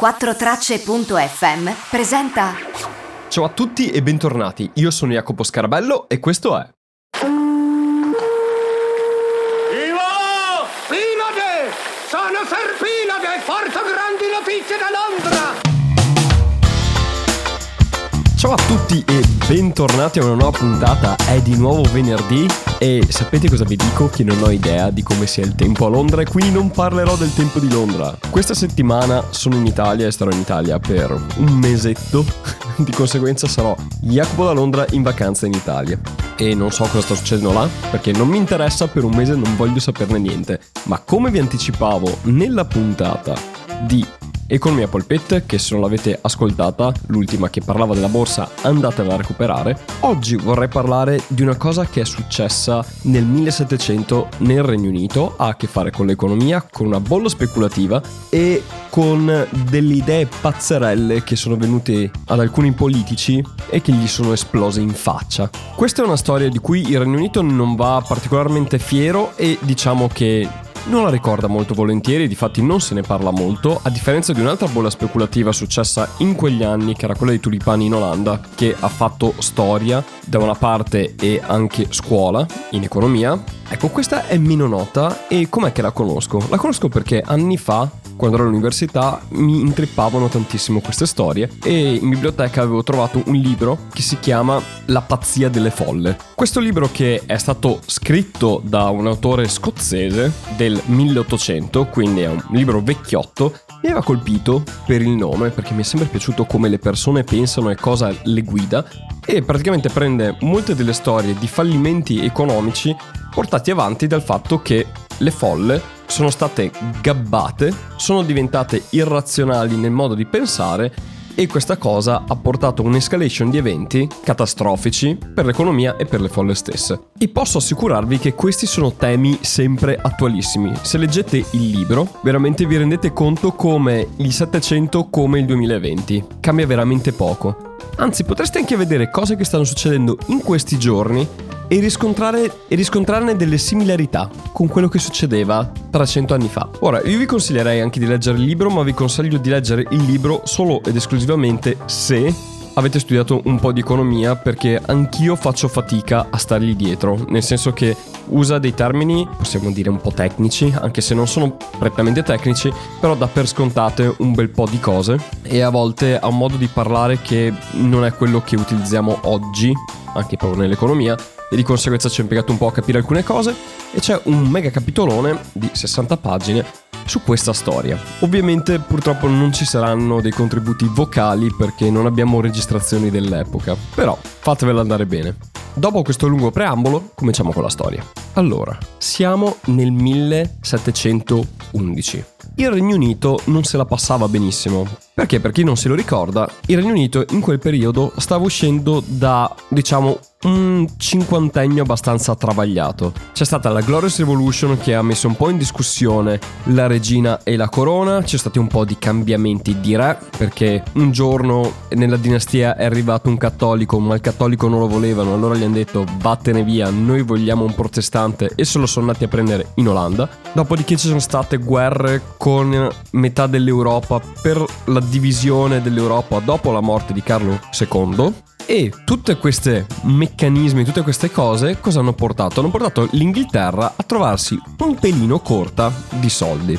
4Tracce.fm presenta Ciao a tutti e bentornati, io sono Jacopo Scarabello e questo è Ciao a tutti e bentornati a una nuova puntata, è di nuovo venerdì e sapete cosa vi dico? Che non ho idea di come sia il tempo a Londra e quindi non parlerò del tempo di Londra. Questa settimana sono in Italia e starò in Italia per un mesetto, di conseguenza sarò Jacopo da Londra in vacanza in Italia. E non so cosa sta succedendo là, perché non mi interessa per un mese, non voglio saperne niente. Ma come vi anticipavo nella puntata di Economia Polpette, che se non l'avete ascoltata, l'ultima che parlava della borsa, andatela a recuperare. Oggi vorrei parlare di una cosa che è successa nel 1700 nel Regno Unito, ha a che fare con l'economia, con una bolla speculativa e con delle idee pazzerelle che sono venute ad alcuni politici e che gli sono esplose in faccia. Questa è una storia di cui il Regno Unito non va particolarmente fiero e diciamo che non la ricorda molto volentieri, difatti non se ne parla molto, a differenza di un'altra bolla speculativa successa in quegli anni, che era quella dei tulipani in Olanda, che ha fatto storia da una parte e anche scuola in economia. Ecco, questa è meno nota e com'è che la conosco? La conosco perché anni fa quando ero all'università mi intrippavano tantissimo queste storie e in biblioteca avevo trovato un libro che si chiama La pazzia delle folle. Questo libro che è stato scritto da un autore scozzese del 1800, quindi è un libro vecchiotto, mi aveva colpito per il nome perché mi è sempre piaciuto come le persone pensano e cosa le guida e praticamente prende molte delle storie di fallimenti economici portati avanti dal fatto che le folle sono state gabbate, sono diventate irrazionali nel modo di pensare e questa cosa ha portato a un'escalation di eventi catastrofici per l'economia e per le folle stesse. E posso assicurarvi che questi sono temi sempre attualissimi. Se leggete il libro, veramente vi rendete conto come il 700 come il 2020. Cambia veramente poco. Anzi, potreste anche vedere cose che stanno succedendo in questi giorni e, e riscontrarne delle similarità con quello che succedeva 300 anni fa. Ora, io vi consiglierei anche di leggere il libro, ma vi consiglio di leggere il libro solo ed esclusivamente se avete studiato un po' di economia perché anch'io faccio fatica a stargli dietro, nel senso che usa dei termini, possiamo dire un po' tecnici, anche se non sono prettamente tecnici, però dà per scontate un bel po' di cose e a volte ha un modo di parlare che non è quello che utilizziamo oggi, anche proprio nell'economia, e di conseguenza ci ho impiegato un po' a capire alcune cose e c'è un mega capitolone di 60 pagine su questa storia. Ovviamente purtroppo non ci saranno dei contributi vocali perché non abbiamo registrazioni dell'epoca, però fatevela andare bene. Dopo questo lungo preambolo, cominciamo con la storia. Allora, siamo nel 1711. Il Regno Unito non se la passava benissimo. Perché, per chi non se lo ricorda, il Regno Unito in quel periodo stava uscendo da, diciamo, un cinquantennio abbastanza travagliato. C'è stata la Glorious Revolution che ha messo un po' in discussione la regina e la corona, c'è stati un po' di cambiamenti di re, perché un giorno nella dinastia è arrivato un cattolico, ma il cattolico non lo volevano, allora gli hanno detto vattene via, noi vogliamo un protestante e se lo sono andati a prendere in Olanda. Dopodiché ci sono state guerre con metà dell'Europa per la divisione dell'Europa dopo la morte di Carlo II e tutti questi meccanismi, tutte queste cose, cosa hanno portato? Hanno portato l'Inghilterra a trovarsi un pelino corta di soldi.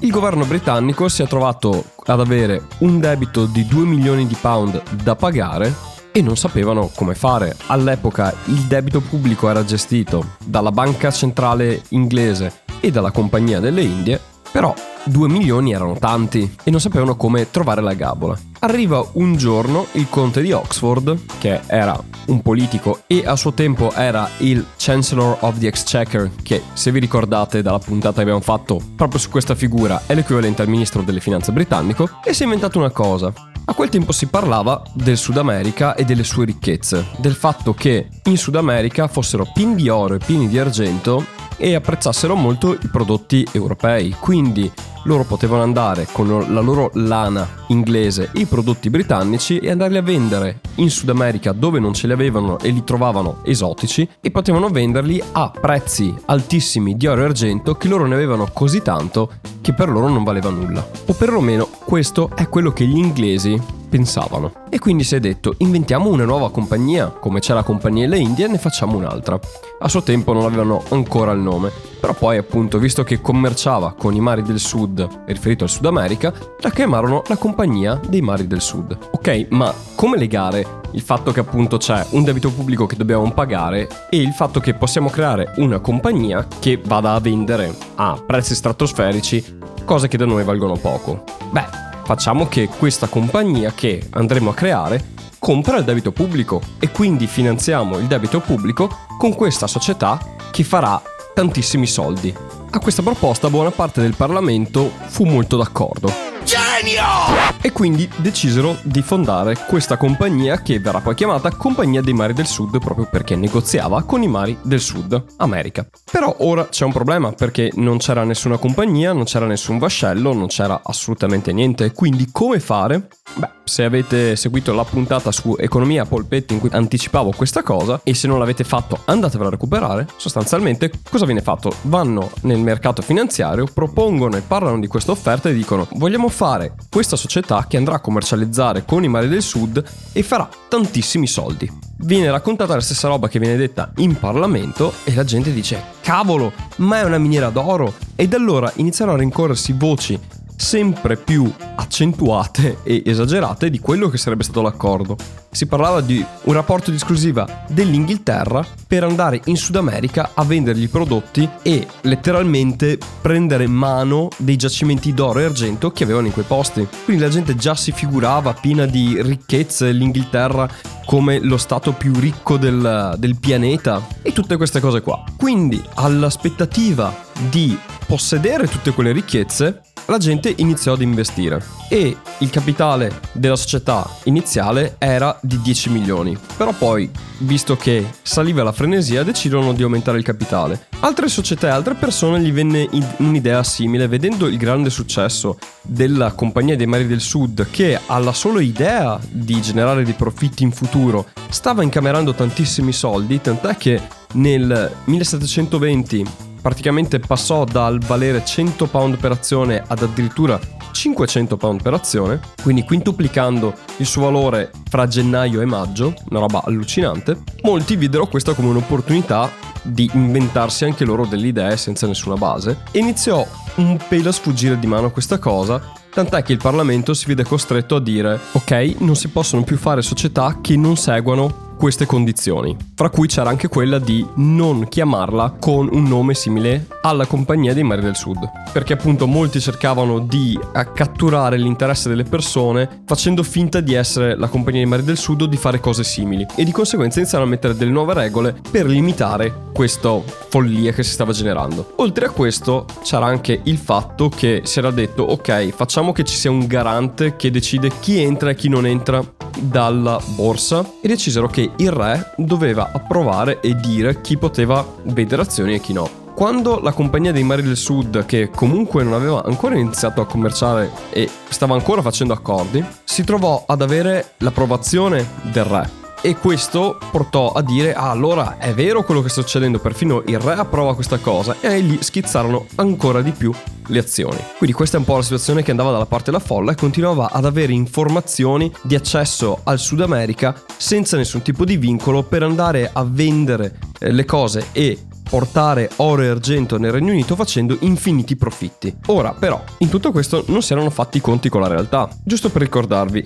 Il governo britannico si è trovato ad avere un debito di 2 milioni di pound da pagare e non sapevano come fare. All'epoca il debito pubblico era gestito dalla banca centrale inglese e dalla compagnia delle Indie, però 2 milioni erano tanti e non sapevano come trovare la gabola. Arriva un giorno il conte di Oxford, che era un politico e a suo tempo era il Chancellor of the Exchequer, che se vi ricordate dalla puntata che abbiamo fatto proprio su questa figura è l'equivalente al ministro delle finanze britannico, e si è inventato una cosa. A quel tempo si parlava del Sud America e delle sue ricchezze, del fatto che in Sud America fossero pieni di oro e pieni di argento e apprezzassero molto i prodotti europei, quindi loro potevano andare con la loro lana inglese e i prodotti britannici e andarli a vendere in Sud America dove non ce li avevano e li trovavano esotici e potevano venderli a prezzi altissimi di oro e argento che loro ne avevano così tanto che per loro non valeva nulla. O perlomeno questo è quello che gli inglesi pensavano. E quindi si è detto, inventiamo una nuova compagnia, come c'è la compagnia delle Indie, ne facciamo un'altra. A suo tempo non avevano ancora il nome, però poi appunto, visto che commerciava con i mari del sud, riferito al Sud America, la chiamarono la compagnia dei mari del sud. Ok, ma come legare il fatto che appunto c'è un debito pubblico che dobbiamo pagare e il fatto che possiamo creare una compagnia che vada a vendere a prezzi stratosferici cose che da noi valgono poco? Beh, facciamo che questa compagnia che andremo a creare compra il debito pubblico e quindi finanziamo il debito pubblico con questa società che farà tantissimi soldi. A questa proposta buona parte del Parlamento fu molto d'accordo. Genio! E quindi decisero di fondare questa compagnia che verrà poi chiamata Compagnia dei Mari del Sud proprio perché negoziava con i mari del Sud America. Però ora c'è un problema perché non c'era nessuna compagnia, non c'era nessun vascello, non c'era assolutamente niente. Quindi come fare? Beh, se avete seguito la puntata su economia polpetti in cui anticipavo questa cosa e se non l'avete fatto andatevela a recuperare, sostanzialmente cosa viene fatto? Vanno nel mercato finanziario, propongono e parlano di questa offerta e dicono vogliamo fare questa società che andrà a commercializzare con i mari del sud e farà tantissimi soldi. Viene raccontata la stessa roba che viene detta in Parlamento e la gente dice cavolo, ma è una miniera d'oro? E da allora iniziano a rincorrersi voci sempre più accentuate e esagerate di quello che sarebbe stato l'accordo. Si parlava di un rapporto di esclusiva dell'Inghilterra per andare in Sud America a vendergli i prodotti e letteralmente prendere mano dei giacimenti d'oro e argento che avevano in quei posti. Quindi la gente già si figurava piena di ricchezze l'Inghilterra come lo stato più ricco del, del pianeta e tutte queste cose qua. Quindi all'aspettativa di possedere tutte quelle ricchezze la gente iniziò ad investire e il capitale della società iniziale era di 10 milioni. Però poi, visto che saliva la frenesia, decidono di aumentare il capitale. Altre società e altre persone gli venne un'idea simile, vedendo il grande successo della Compagnia dei Mari del Sud, che alla sola idea di generare dei profitti in futuro stava incamerando tantissimi soldi, tant'è che nel 1720 praticamente passò dal valere 100 pound per azione ad addirittura 500 pound per azione, quindi quintuplicando il suo valore fra gennaio e maggio, una roba allucinante. Molti videro questa come un'opportunità di inventarsi anche loro delle idee senza nessuna base e iniziò un pelo a sfuggire di mano questa cosa tant'è che il Parlamento si vede costretto a dire ok, non si possono più fare società che non seguano queste condizioni, fra cui c'era anche quella di non chiamarla con un nome simile alla Compagnia dei Mari del Sud, perché appunto molti cercavano di eh, catturare l'interesse delle persone facendo finta di essere la Compagnia dei Mari del Sud o di fare cose simili e di conseguenza iniziarono a mettere delle nuove regole per limitare questa follia che si stava generando. Oltre a questo c'era anche il fatto che si era detto ok facciamo che ci sia un garante che decide chi entra e chi non entra dalla borsa e decisero che il re doveva approvare e dire chi poteva vendere azioni e chi no. Quando la compagnia dei mari del sud, che comunque non aveva ancora iniziato a commerciare e stava ancora facendo accordi, si trovò ad avere l'approvazione del re e questo portò a dire, ah allora è vero quello che sta succedendo, perfino il re approva questa cosa e lì schizzarono ancora di più le azioni. Quindi questa è un po' la situazione che andava dalla parte della folla e continuava ad avere informazioni di accesso al Sud America senza nessun tipo di vincolo per andare a vendere eh, le cose e portare oro e argento nel Regno Unito facendo infiniti profitti. Ora, però, in tutto questo non si erano fatti i conti con la realtà. Giusto per ricordarvi,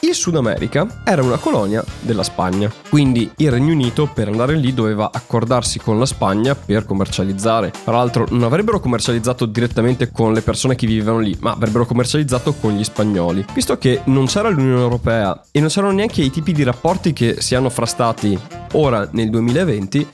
il Sud America era una colonia della Spagna, quindi il Regno Unito per andare lì doveva accordarsi con la Spagna per commercializzare. Tra l'altro non avrebbero commercializzato direttamente con le persone che vivevano lì, ma avrebbero commercializzato con gli spagnoli. Visto che non c'era l'Unione Europea e non c'erano neanche i tipi di rapporti che si hanno fra stati ora nel 2020,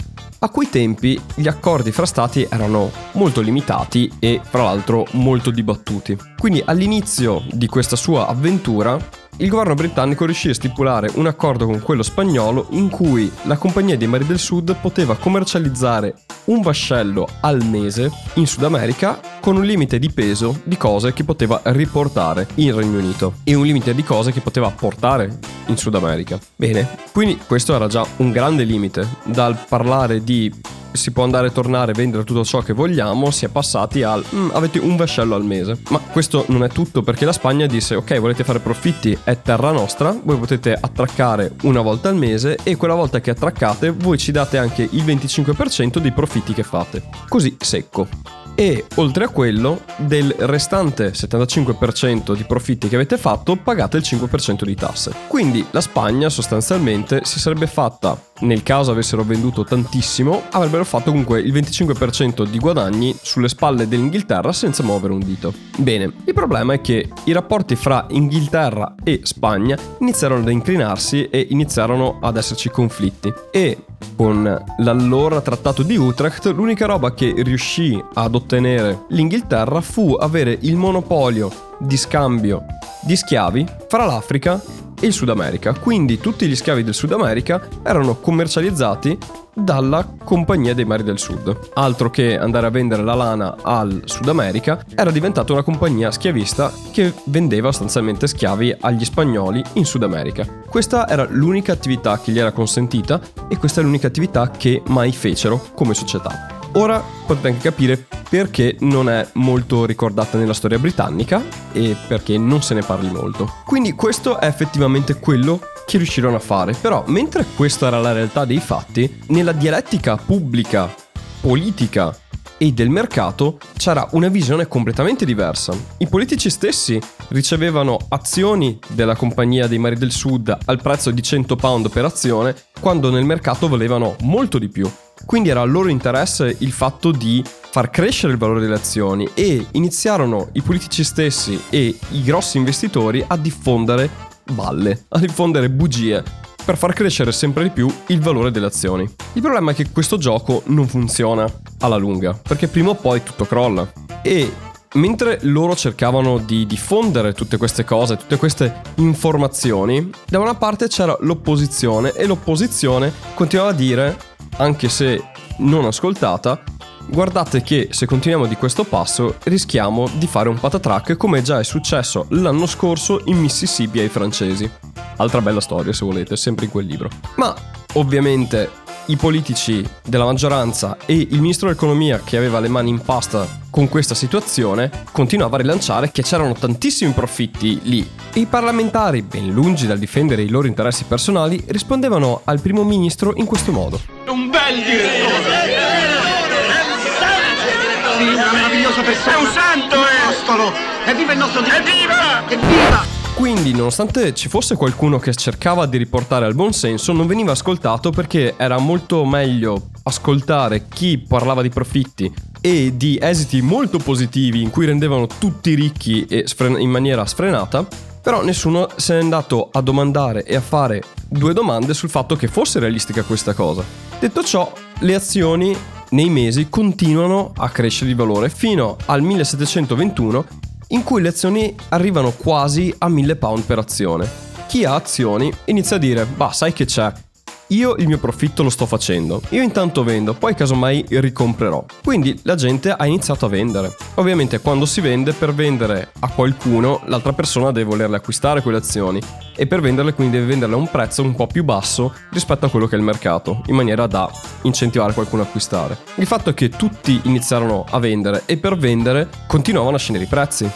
a quei tempi gli accordi fra stati erano molto limitati e fra l'altro molto dibattuti. Quindi all'inizio di questa sua avventura il governo britannico riuscì a stipulare un accordo con quello spagnolo in cui la Compagnia dei Mari del Sud poteva commercializzare un vascello al mese in Sud America con un limite di peso di cose che poteva riportare in Regno Unito e un limite di cose che poteva portare in Sud America. Bene, quindi questo era già un grande limite dal parlare di si può andare e tornare, vendere tutto ciò che vogliamo, si è passati al mm, avete un vascello al mese. Ma questo non è tutto perché la Spagna disse ok volete fare profitti, è terra nostra, voi potete attraccare una volta al mese e quella volta che attraccate voi ci date anche il 25% dei profitti che fate. Così secco e oltre a quello del restante 75% di profitti che avete fatto pagate il 5% di tasse. Quindi la Spagna sostanzialmente si sarebbe fatta, nel caso avessero venduto tantissimo, avrebbero fatto comunque il 25% di guadagni sulle spalle dell'Inghilterra senza muovere un dito. Bene, il problema è che i rapporti fra Inghilterra e Spagna iniziarono ad inclinarsi e iniziarono ad esserci conflitti e con l'allora trattato di Utrecht l'unica roba che riuscì ad ottenere l'Inghilterra fu avere il monopolio di scambio di schiavi fra l'Africa il Sud America. Quindi tutti gli schiavi del Sud America erano commercializzati dalla Compagnia dei Mari del Sud. Altro che andare a vendere la lana al Sud America, era diventata una compagnia schiavista che vendeva sostanzialmente schiavi agli spagnoli in Sud America. Questa era l'unica attività che gli era consentita e questa è l'unica attività che mai fecero come società. Ora potete anche capire perché non è molto ricordata nella storia britannica e perché non se ne parli molto. Quindi questo è effettivamente quello che riuscirono a fare. Però mentre questa era la realtà dei fatti, nella dialettica pubblica, politica e del mercato c'era una visione completamente diversa. I politici stessi ricevevano azioni della compagnia dei Mari del Sud al prezzo di 100 pound per azione, quando nel mercato volevano molto di più. Quindi era al loro interesse il fatto di far crescere il valore delle azioni e iniziarono i politici stessi e i grossi investitori a diffondere balle, a diffondere bugie per far crescere sempre di più il valore delle azioni. Il problema è che questo gioco non funziona alla lunga, perché prima o poi tutto crolla. E mentre loro cercavano di diffondere tutte queste cose, tutte queste informazioni, da una parte c'era l'opposizione e l'opposizione continuava a dire, anche se non ascoltata, guardate che se continuiamo di questo passo rischiamo di fare un patatrack come già è successo l'anno scorso in Mississippi ai francesi. Altra bella storia se volete, sempre in quel libro. Ma ovviamente i politici della maggioranza e il ministro dell'economia che aveva le mani in pasta con questa situazione continuava a rilanciare che c'erano tantissimi profitti lì. E i parlamentari, ben lungi dal difendere i loro interessi personali, rispondevano al primo ministro in questo modo. Un bel direttore! Meravigliosa persona! È un santo, è! Apostolo! Evviva il nostro Dio! Evviva! Evviva! Quindi, nonostante ci fosse qualcuno che cercava di riportare al buon senso, non veniva ascoltato perché era molto meglio ascoltare chi parlava di profitti e di esiti molto positivi in cui rendevano tutti ricchi e in maniera sfrenata, però nessuno se n'è andato a domandare e a fare due domande sul fatto che fosse realistica questa cosa. Detto ciò, le azioni nei mesi continuano a crescere di valore fino al 1721 in cui le azioni arrivano quasi a 1000 pound per azione. Chi ha azioni inizia a dire, bah sai che c'è, io il mio profitto lo sto facendo, io intanto vendo, poi casomai ricomprerò. Quindi la gente ha iniziato a vendere. Ovviamente quando si vende, per vendere a qualcuno, l'altra persona deve volerle acquistare quelle azioni e per venderle quindi deve venderle a un prezzo un po' più basso rispetto a quello che è il mercato, in maniera da incentivare qualcuno a acquistare. Il fatto è che tutti iniziarono a vendere e per vendere continuavano a scendere i prezzi.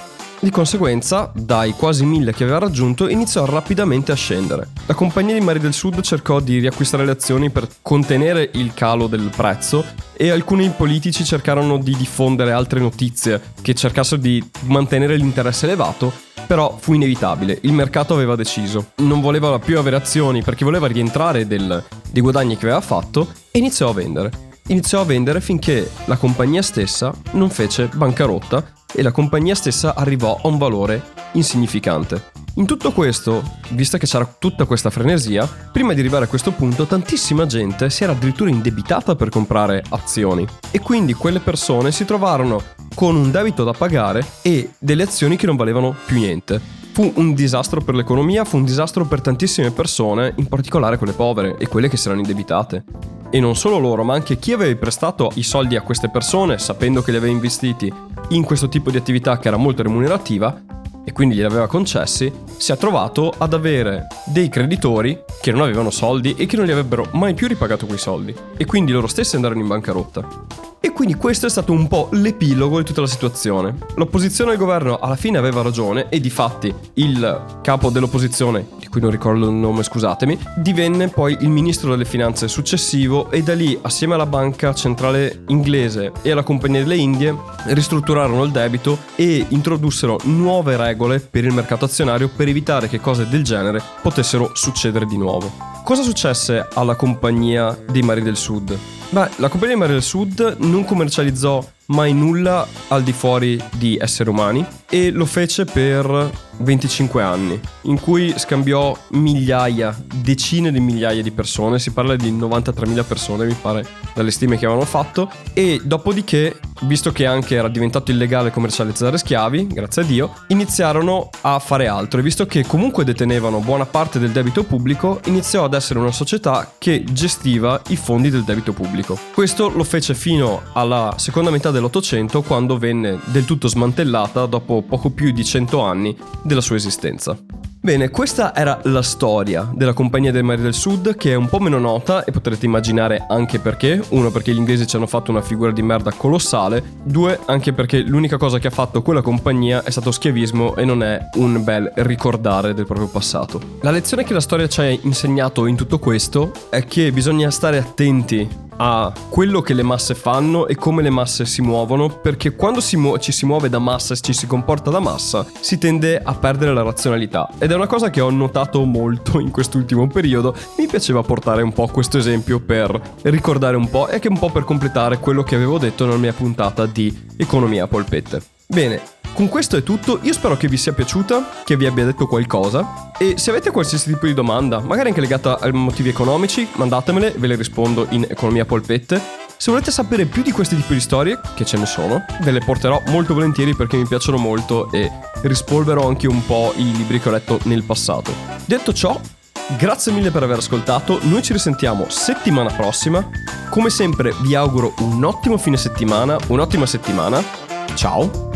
Di conseguenza, dai quasi mille che aveva raggiunto, iniziò rapidamente a scendere. La compagnia di Mari del Sud cercò di riacquistare le azioni per contenere il calo del prezzo e alcuni politici cercarono di diffondere altre notizie che cercassero di mantenere l'interesse elevato però fu inevitabile, il mercato aveva deciso, non voleva più avere azioni perché voleva rientrare del, dei guadagni che aveva fatto e iniziò a vendere. Iniziò a vendere finché la compagnia stessa non fece bancarotta e la compagnia stessa arrivò a un valore insignificante. In tutto questo, visto che c'era tutta questa frenesia, prima di arrivare a questo punto tantissima gente si era addirittura indebitata per comprare azioni e quindi quelle persone si trovarono con un debito da pagare e delle azioni che non valevano più niente. Fu un disastro per l'economia, fu un disastro per tantissime persone, in particolare quelle povere e quelle che si erano indebitate. E non solo loro, ma anche chi aveva prestato i soldi a queste persone, sapendo che li aveva investiti in questo tipo di attività che era molto remunerativa, e quindi glieli aveva concessi, si è trovato ad avere dei creditori che non avevano soldi e che non gli avrebbero mai più ripagato quei soldi. E quindi loro stessi andarono in bancarotta. E quindi questo è stato un po' l'epilogo di tutta la situazione. L'opposizione al governo alla fine aveva ragione e di fatti il capo dell'opposizione, di cui non ricordo il nome scusatemi, divenne poi il ministro delle finanze successivo e da lì assieme alla banca centrale inglese e alla compagnia delle Indie ristrutturarono il debito e introdussero nuove regole per il mercato azionario per evitare che cose del genere potessero succedere di nuovo. Cosa successe alla compagnia dei Mari del Sud? Beh, la compagnia Mari del Sud non commercializzò mai nulla al di fuori di esseri umani e lo fece per 25 anni, in cui scambiò migliaia, decine di migliaia di persone, si parla di 93.000 persone mi pare dalle stime che avevano fatto, e dopodiché, visto che anche era diventato illegale commercializzare schiavi, grazie a Dio, iniziarono a fare altro e visto che comunque detenevano buona parte del debito pubblico, iniziò ad essere una società che gestiva i fondi del debito pubblico. Questo lo fece fino alla seconda metà dell'Ottocento quando venne del tutto smantellata dopo poco più di 100 anni della sua esistenza. Bene, questa era la storia della Compagnia del Mare del Sud, che è un po' meno nota e potrete immaginare anche perché. Uno, perché gli inglesi ci hanno fatto una figura di merda colossale. Due, anche perché l'unica cosa che ha fatto quella compagnia è stato schiavismo e non è un bel ricordare del proprio passato. La lezione che la storia ci ha insegnato in tutto questo è che bisogna stare attenti a quello che le masse fanno e come le masse si muovono, perché quando si mu- ci si muove da massa e ci si comporta da massa, si tende a perdere la razionalità. Ed è una cosa che ho notato molto in quest'ultimo periodo. Mi piaceva portare un po' questo esempio per ricordare un po' e anche un po' per completare quello che avevo detto nella mia puntata di economia polpette. Bene, con questo è tutto, io spero che vi sia piaciuta, che vi abbia detto qualcosa e se avete qualsiasi tipo di domanda, magari anche legata a motivi economici, mandatemele, ve le rispondo in economia polpette. Se volete sapere più di questi tipi di storie, che ce ne sono, ve le porterò molto volentieri perché mi piacciono molto e rispolverò anche un po' i libri che ho letto nel passato. Detto ciò, grazie mille per aver ascoltato, noi ci risentiamo settimana prossima. Come sempre vi auguro un ottimo fine settimana, un'ottima settimana. Ciao!